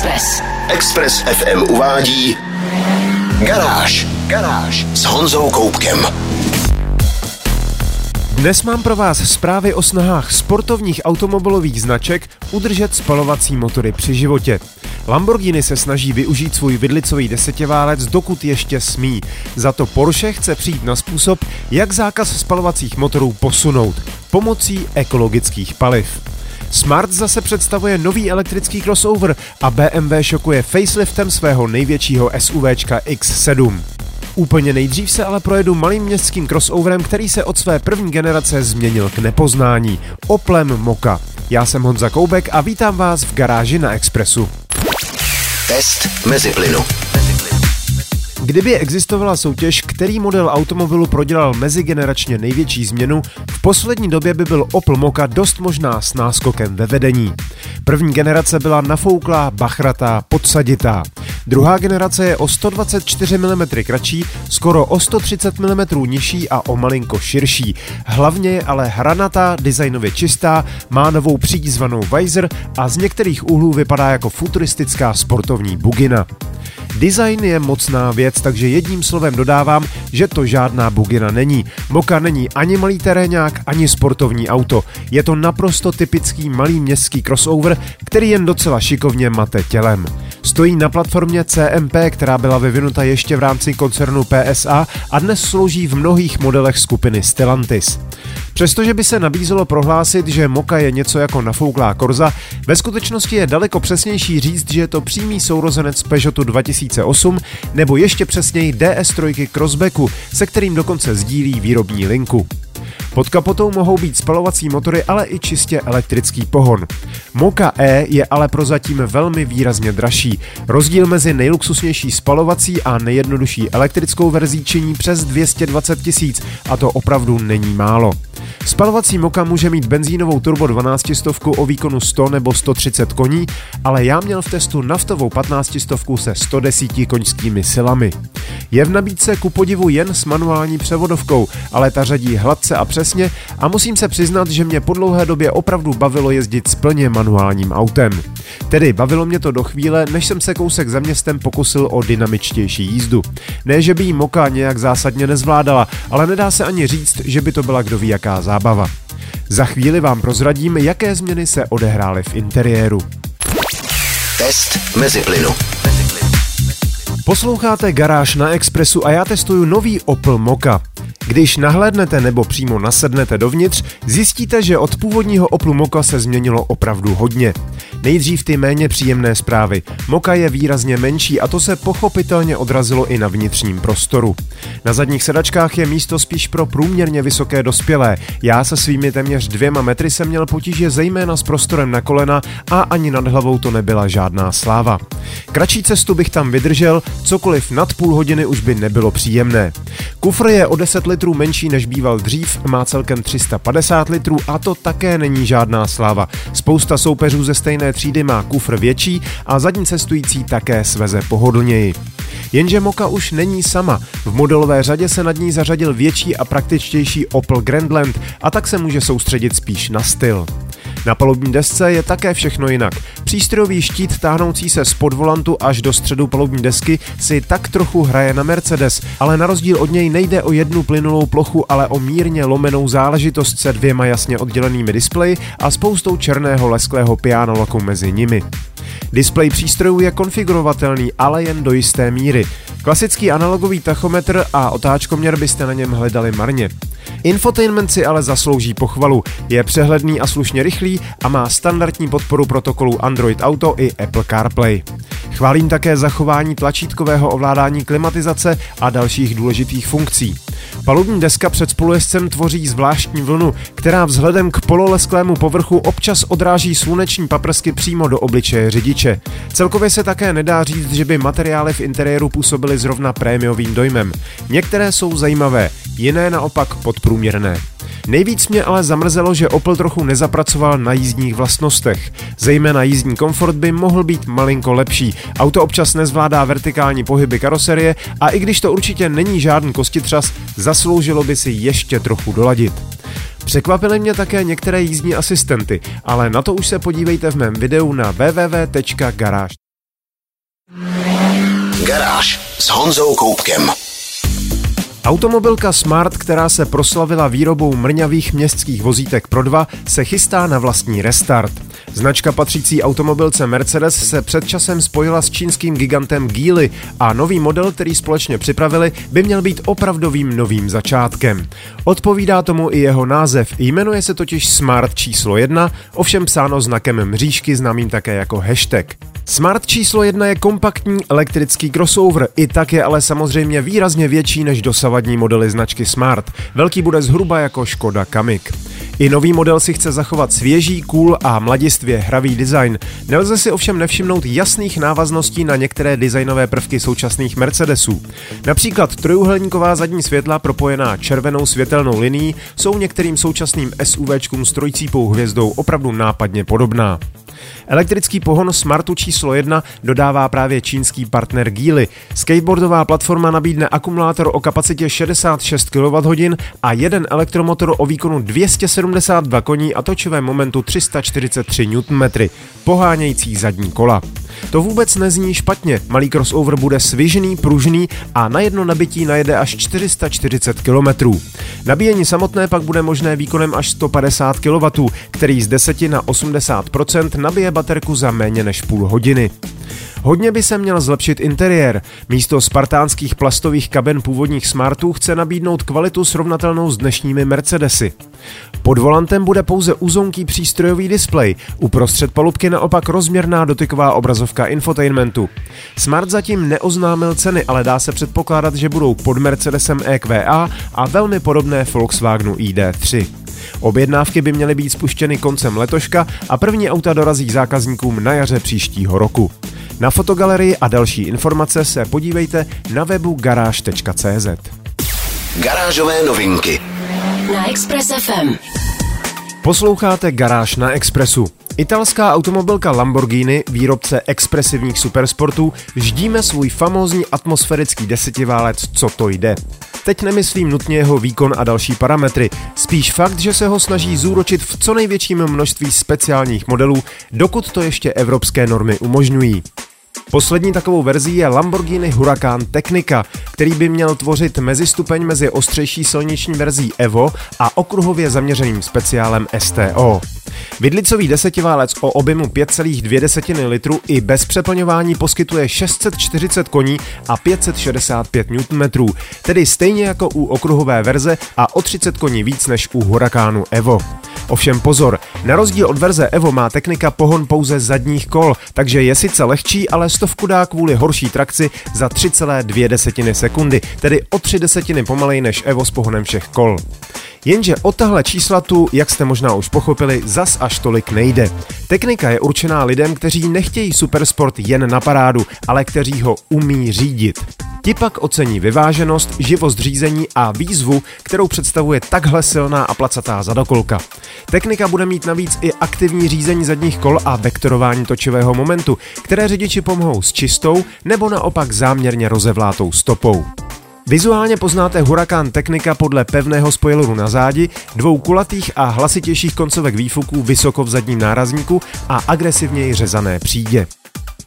Express. Express FM uvádí Garáž. Garáž s Honzou Koupkem. Dnes mám pro vás zprávy o snahách sportovních automobilových značek udržet spalovací motory při životě. Lamborghini se snaží využít svůj vidlicový desetiválec, dokud ještě smí. Za to Porsche chce přijít na způsob, jak zákaz spalovacích motorů posunout pomocí ekologických paliv. Smart zase představuje nový elektrický crossover a BMW šokuje faceliftem svého největšího SUVčka X7. Úplně nejdřív se ale projedu malým městským crossoverem, který se od své první generace změnil k nepoznání. Oplem Moka. Já jsem Honza Koubek a vítám vás v garáži na Expressu. Test mezi plynu. Kdyby existovala soutěž, který model automobilu prodělal mezigeneračně největší změnu, v poslední době by byl Opel Moka dost možná s náskokem ve vedení. První generace byla nafouklá, bachratá, podsaditá. Druhá generace je o 124 mm kratší, skoro o 130 mm nižší a o malinko širší. Hlavně je ale hranatá, designově čistá, má novou přízvanou visor a z některých úhlů vypadá jako futuristická sportovní bugina. Design je mocná věc, takže jedním slovem dodávám, že to žádná bugina není. Moka není ani malý terénák, ani sportovní auto. Je to naprosto typický malý městský crossover, který jen docela šikovně mate tělem. Stojí na platformě CMP, která byla vyvinuta ještě v rámci koncernu PSA a dnes slouží v mnohých modelech skupiny Stellantis. Přestože by se nabízelo prohlásit, že Moka je něco jako nafouklá korza, ve skutečnosti je daleko přesnější říct, že je to přímý sourozenec Peugeotu 2008 nebo ještě přesněji DS3 Crossbacku, se kterým dokonce sdílí výrobní linku. Pod kapotou mohou být spalovací motory, ale i čistě elektrický pohon. Moka E je ale prozatím velmi výrazně dražší. Rozdíl mezi nejluxusnější spalovací a nejjednodušší elektrickou verzí činí přes 220 tisíc a to opravdu není málo. Spalovací moka může mít benzínovou turbo 12 stovku o výkonu 100 nebo 130 koní, ale já měl v testu naftovou 15 stovku se 110 koňskými silami. Je v nabídce ku podivu jen s manuální převodovkou, ale ta řadí hladce a přesně a musím se přiznat, že mě po dlouhé době opravdu bavilo jezdit s plně manuálním autem. Tedy bavilo mě to do chvíle, než jsem se kousek za městem pokusil o dynamičtější jízdu. Ne, že by jí Moka nějak zásadně nezvládala, ale nedá se ani říct, že by to byla kdo ví jaká zábava. Za chvíli vám prozradím, jaké změny se odehrály v interiéru. Test mezi plynu. Posloucháte Garáž na Expressu a já testuju nový Opel Moka. Když nahlédnete nebo přímo nasednete dovnitř, zjistíte, že od původního Oplu Moka se změnilo opravdu hodně. Nejdřív ty méně příjemné zprávy. Moka je výrazně menší a to se pochopitelně odrazilo i na vnitřním prostoru. Na zadních sedačkách je místo spíš pro průměrně vysoké dospělé. Já se svými téměř dvěma metry jsem měl potíže zejména s prostorem na kolena a ani nad hlavou to nebyla žádná sláva. Kratší cestu bych tam vydržel, cokoliv nad půl hodiny už by nebylo příjemné. Kufr je o 10 litrů menší než býval dřív, má celkem 350 litrů a to také není žádná sláva. Spousta soupeřů ze stejné třídy má kufr větší a zadní cestující také sveze pohodlněji. Jenže Moka už není sama. V modelové řadě se nad ní zařadil větší a praktičtější Opel Grandland a tak se může soustředit spíš na styl. Na palubní desce je také všechno jinak. Přístrojový štít táhnoucí se z podvolantu až do středu palubní desky si tak trochu hraje na Mercedes, ale na rozdíl od něj nejde o jednu plynulou plochu, ale o mírně lomenou záležitost se dvěma jasně oddělenými displeji a spoustou černého lesklého pianolaku mezi nimi. Displej přístrojů je konfigurovatelný, ale jen do jisté míry. Klasický analogový tachometr a otáčkoměr byste na něm hledali marně. Infotainment si ale zaslouží pochvalu. Je přehledný a slušně rychlý a má standardní podporu protokolů Android Auto i Apple CarPlay. Chválím také zachování tlačítkového ovládání klimatizace a dalších důležitých funkcí. Palubní deska před spolujezdcem tvoří zvláštní vlnu, která vzhledem k pololesklému povrchu občas odráží sluneční paprsky přímo do obličeje řidiče. Celkově se také nedá říct, že by materiály v interiéru působily zrovna prémiovým dojmem. Některé jsou zajímavé, jiné naopak podprůměrné. Nejvíc mě ale zamrzelo, že Opel trochu nezapracoval na jízdních vlastnostech. Zejména jízdní komfort by mohl být malinko lepší. Auto občas nezvládá vertikální pohyby karoserie a i když to určitě není žádný kostitřas, zasloužilo by si ještě trochu doladit. Překvapily mě také některé jízdní asistenty, ale na to už se podívejte v mém videu na www.garage. Garáž s Honzou Koupkem. Automobilka Smart, která se proslavila výrobou mrňavých městských vozítek pro dva, se chystá na vlastní restart. Značka patřící automobilce Mercedes se před časem spojila s čínským gigantem Geely a nový model, který společně připravili, by měl být opravdovým novým začátkem. Odpovídá tomu i jeho název, jmenuje se totiž Smart číslo 1, ovšem psáno znakem mřížky známým také jako hashtag. Smart číslo 1 je kompaktní elektrický crossover, i tak je ale samozřejmě výrazně větší než dosavadní modely značky Smart. Velký bude zhruba jako Škoda Kamik. I nový model si chce zachovat svěží, cool a mladistvě hravý design. Nelze si ovšem nevšimnout jasných návazností na některé designové prvky současných Mercedesů. Například trojuhelníková zadní světla propojená červenou světelnou linií jsou některým současným SUVčkům s trojcípou hvězdou opravdu nápadně podobná. Elektrický pohon Smartu číslo 1 dodává právě čínský partner Geely. Skateboardová platforma nabídne akumulátor o kapacitě 66 kWh a jeden elektromotor o výkonu 272 koní a točivém momentu 343 Nm, pohánějící zadní kola. To vůbec nezní špatně, malý crossover bude svižný, pružný a na jedno nabití najede až 440 km. Nabíjení samotné pak bude možné výkonem až 150 kW, který z 10 na 80% nabije baterku za méně než půl hodiny. Hodně by se měl zlepšit interiér. Místo spartánských plastových kaben původních Smartů chce nabídnout kvalitu srovnatelnou s dnešními Mercedesy. Pod volantem bude pouze uzonký přístrojový displej, uprostřed palubky naopak rozměrná dotyková obrazovka infotainmentu. Smart zatím neoznámil ceny, ale dá se předpokládat, že budou pod Mercedesem EQA a velmi podobné Volkswagenu ID3. Objednávky by měly být spuštěny koncem letoška a první auta dorazí zákazníkům na jaře příštího roku. Na fotogalerii a další informace se podívejte na webu garáž.cz. Garážové novinky na Express FM. Posloucháte Garáž na Expressu. Italská automobilka Lamborghini, výrobce expresivních supersportů, ždíme svůj famózní atmosférický desetiválec Co to jde. Teď nemyslím nutně jeho výkon a další parametry, spíš fakt, že se ho snaží zúročit v co největším množství speciálních modelů, dokud to ještě evropské normy umožňují. Poslední takovou verzí je Lamborghini Huracán Technica, který by měl tvořit mezistupeň mezi ostřejší silniční verzí Evo a okruhově zaměřeným speciálem STO. Vidlicový desetiválec o objemu 5,2 litru i bez přeplňování poskytuje 640 koní a 565 Nm, tedy stejně jako u okruhové verze a o 30 koní víc než u Hurakánu Evo. Ovšem pozor, na rozdíl od verze Evo má technika pohon pouze zadních kol, takže je sice lehčí, ale stovku dá kvůli horší trakci za 3,2 sekundy, tedy o 3 desetiny pomalej než Evo s pohonem všech kol. Jenže o tahle čísla tu, jak jste možná už pochopili, zas až tolik nejde. Technika je určená lidem, kteří nechtějí supersport jen na parádu, ale kteří ho umí řídit. Ti pak ocení vyváženost, živost řízení a výzvu, kterou představuje takhle silná a placatá zadokolka. Technika bude mít navíc i aktivní řízení zadních kol a vektorování točivého momentu, které řidiči pomohou s čistou nebo naopak záměrně rozevlátou stopou. Vizuálně poznáte Huracán Technika podle pevného spoileru na zádi, dvou kulatých a hlasitějších koncovek výfuků vysoko v zadním nárazníku a agresivněji řezané přídě.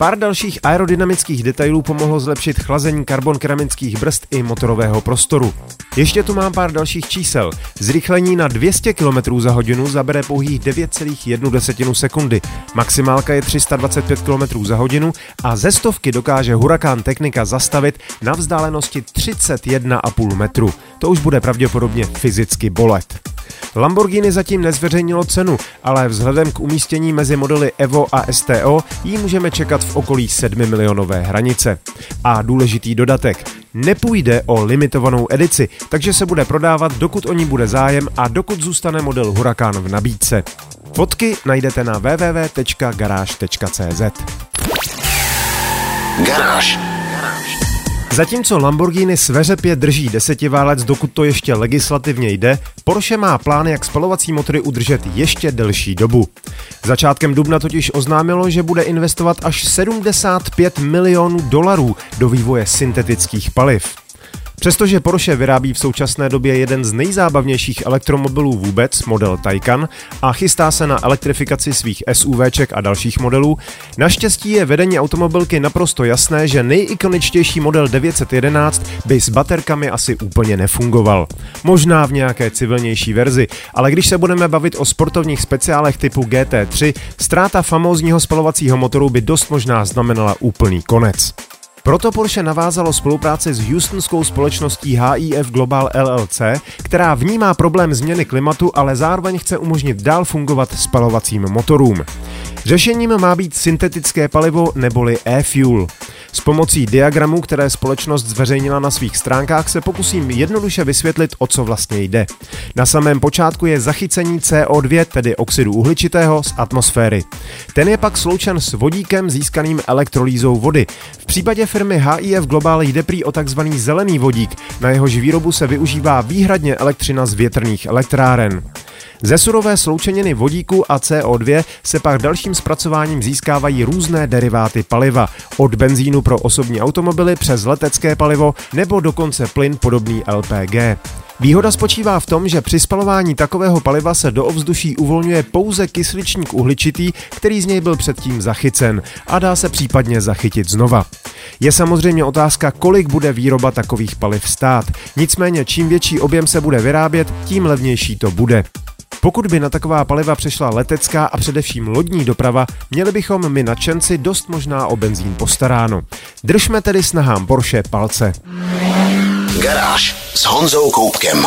Pár dalších aerodynamických detailů pomohlo zlepšit chlazení karbon keramických brzd i motorového prostoru. Ještě tu mám pár dalších čísel. Zrychlení na 200 km za hodinu zabere pouhých 9,1 sekundy. Maximálka je 325 km za hodinu a ze stovky dokáže Huracán Technika zastavit na vzdálenosti 31,5 metru. To už bude pravděpodobně fyzicky bolet. Lamborghini zatím nezveřejnilo cenu, ale vzhledem k umístění mezi modely Evo a STO ji můžeme čekat v okolí 7 milionové hranice. A důležitý dodatek. Nepůjde o limitovanou edici, takže se bude prodávat, dokud o ní bude zájem a dokud zůstane model Huracán v nabídce. Fotky najdete na www.garage.cz. Garáž. Zatímco Lamborghini sveřepě drží desetiválec, dokud to ještě legislativně jde, Porsche má plán, jak spalovací motory udržet ještě delší dobu. Začátkem dubna totiž oznámilo, že bude investovat až 75 milionů dolarů do vývoje syntetických paliv. Přestože Porsche vyrábí v současné době jeden z nejzábavnějších elektromobilů vůbec, model Taycan, a chystá se na elektrifikaci svých SUVček a dalších modelů, naštěstí je vedení automobilky naprosto jasné, že nejikoničtější model 911 by s baterkami asi úplně nefungoval. Možná v nějaké civilnější verzi, ale když se budeme bavit o sportovních speciálech typu GT3, ztráta famózního spalovacího motoru by dost možná znamenala úplný konec. Proto Porsche navázalo spolupráci s houstonskou společností HIF Global LLC, která vnímá problém změny klimatu, ale zároveň chce umožnit dál fungovat spalovacím motorům. Řešením má být syntetické palivo neboli e-fuel. S pomocí diagramů, které společnost zveřejnila na svých stránkách, se pokusím jednoduše vysvětlit, o co vlastně jde. Na samém počátku je zachycení CO2, tedy oxidu uhličitého, z atmosféry. Ten je pak sloučen s vodíkem získaným elektrolýzou vody. V případě firmy HIF Global jde prý o takzvaný zelený vodík, na jehož výrobu se využívá výhradně elektřina z větrných elektráren. Ze surové sloučeniny vodíku a CO2 se pak dalším zpracováním získávají různé deriváty paliva, od benzínu pro osobní automobily přes letecké palivo nebo dokonce plyn podobný LPG. Výhoda spočívá v tom, že při spalování takového paliva se do ovzduší uvolňuje pouze kysličník uhličitý, který z něj byl předtím zachycen a dá se případně zachytit znova. Je samozřejmě otázka, kolik bude výroba takových paliv stát. Nicméně čím větší objem se bude vyrábět, tím levnější to bude. Pokud by na taková paliva přešla letecká a především lodní doprava, měli bychom my nadšenci dost možná o benzín postaráno. Držme tedy snahám Porsche palce. Garáž s Honzou Koupkem.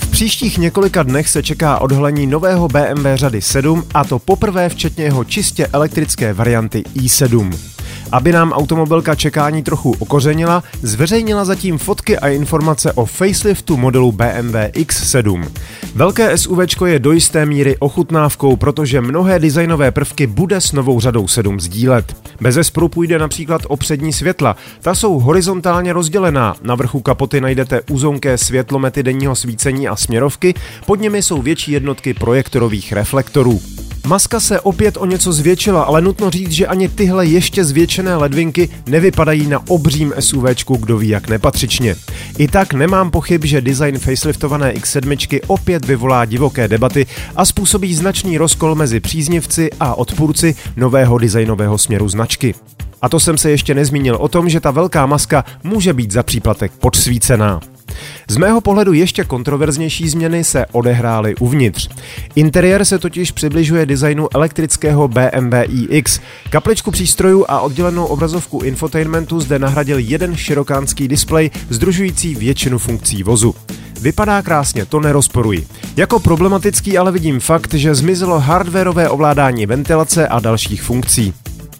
V příštích několika dnech se čeká odhalení nového BMW řady 7 a to poprvé včetně jeho čistě elektrické varianty i7. Aby nám automobilka čekání trochu okořenila, zveřejnila zatím fotky a informace o faceliftu modelu BMW X7. Velké SUV je do jisté míry ochutnávkou, protože mnohé designové prvky bude s novou řadou 7 sdílet. Bez zesporu půjde například o přední světla. Ta jsou horizontálně rozdělená. Na vrchu kapoty najdete uzonké světlomety denního svícení a směrovky, pod nimi jsou větší jednotky projektorových reflektorů. Maska se opět o něco zvětšila, ale nutno říct, že ani tyhle ještě zvětšené ledvinky nevypadají na obřím SUVčku, kdo ví jak nepatřičně. I tak nemám pochyb, že design faceliftované X7 opět vyvolá divoké debaty a způsobí značný rozkol mezi příznivci a odpůrci nového designového směru značky. A to jsem se ještě nezmínil o tom, že ta velká maska může být za příplatek podsvícená. Z mého pohledu ještě kontroverznější změny se odehrály uvnitř. Interiér se totiž přibližuje designu elektrického BMW iX. Kapličku přístrojů a oddělenou obrazovku infotainmentu zde nahradil jeden širokánský displej združující většinu funkcí vozu. Vypadá krásně, to nerozporuji. Jako problematický ale vidím fakt, že zmizelo hardwareové ovládání ventilace a dalších funkcí.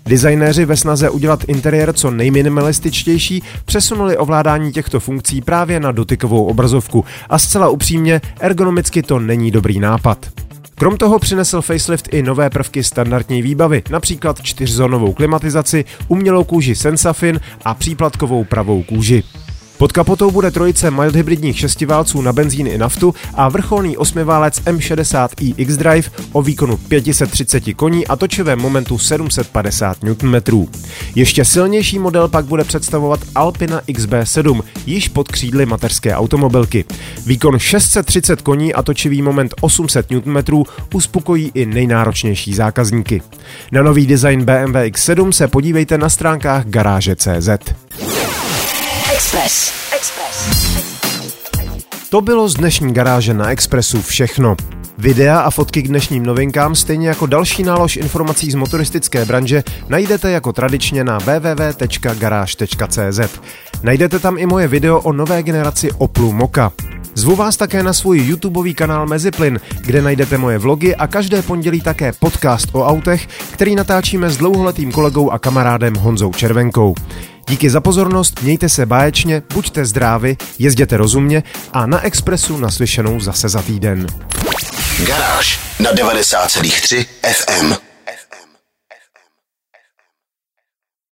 Designéři ve snaze udělat interiér co nejminimalističtější přesunuli ovládání těchto funkcí právě na dotykovou obrazovku a zcela upřímně ergonomicky to není dobrý nápad. Krom toho přinesl facelift i nové prvky standardní výbavy, například čtyřzónovou klimatizaci, umělou kůži Sensafin a příplatkovou pravou kůži. Pod kapotou bude trojice mild hybridních šestiválců na benzín i naftu a vrcholný osmiválec M60i X-Drive o výkonu 530 koní a točivém momentu 750 Nm. Ještě silnější model pak bude představovat Alpina XB7, již pod křídly mateřské automobilky. Výkon 630 koní a točivý moment 800 Nm uspokojí i nejnáročnější zákazníky. Na nový design BMW X7 se podívejte na stránkách garáže.cz. Express. Express. To bylo z dnešní garáže na Expressu všechno. Videa a fotky k dnešním novinkám, stejně jako další nálož informací z motoristické branže, najdete jako tradičně na www.garage.cz. Najdete tam i moje video o nové generaci Oplu Moka. Zvu vás také na svůj YouTubeový kanál Meziplyn, kde najdete moje vlogy a každé pondělí také podcast o autech, který natáčíme s dlouholetým kolegou a kamarádem Honzou Červenkou. Díky za pozornost, mějte se báječně, buďte zdraví, jezděte rozumně a na Expressu naslyšenou zase za týden. Garáž na 90,3 FM.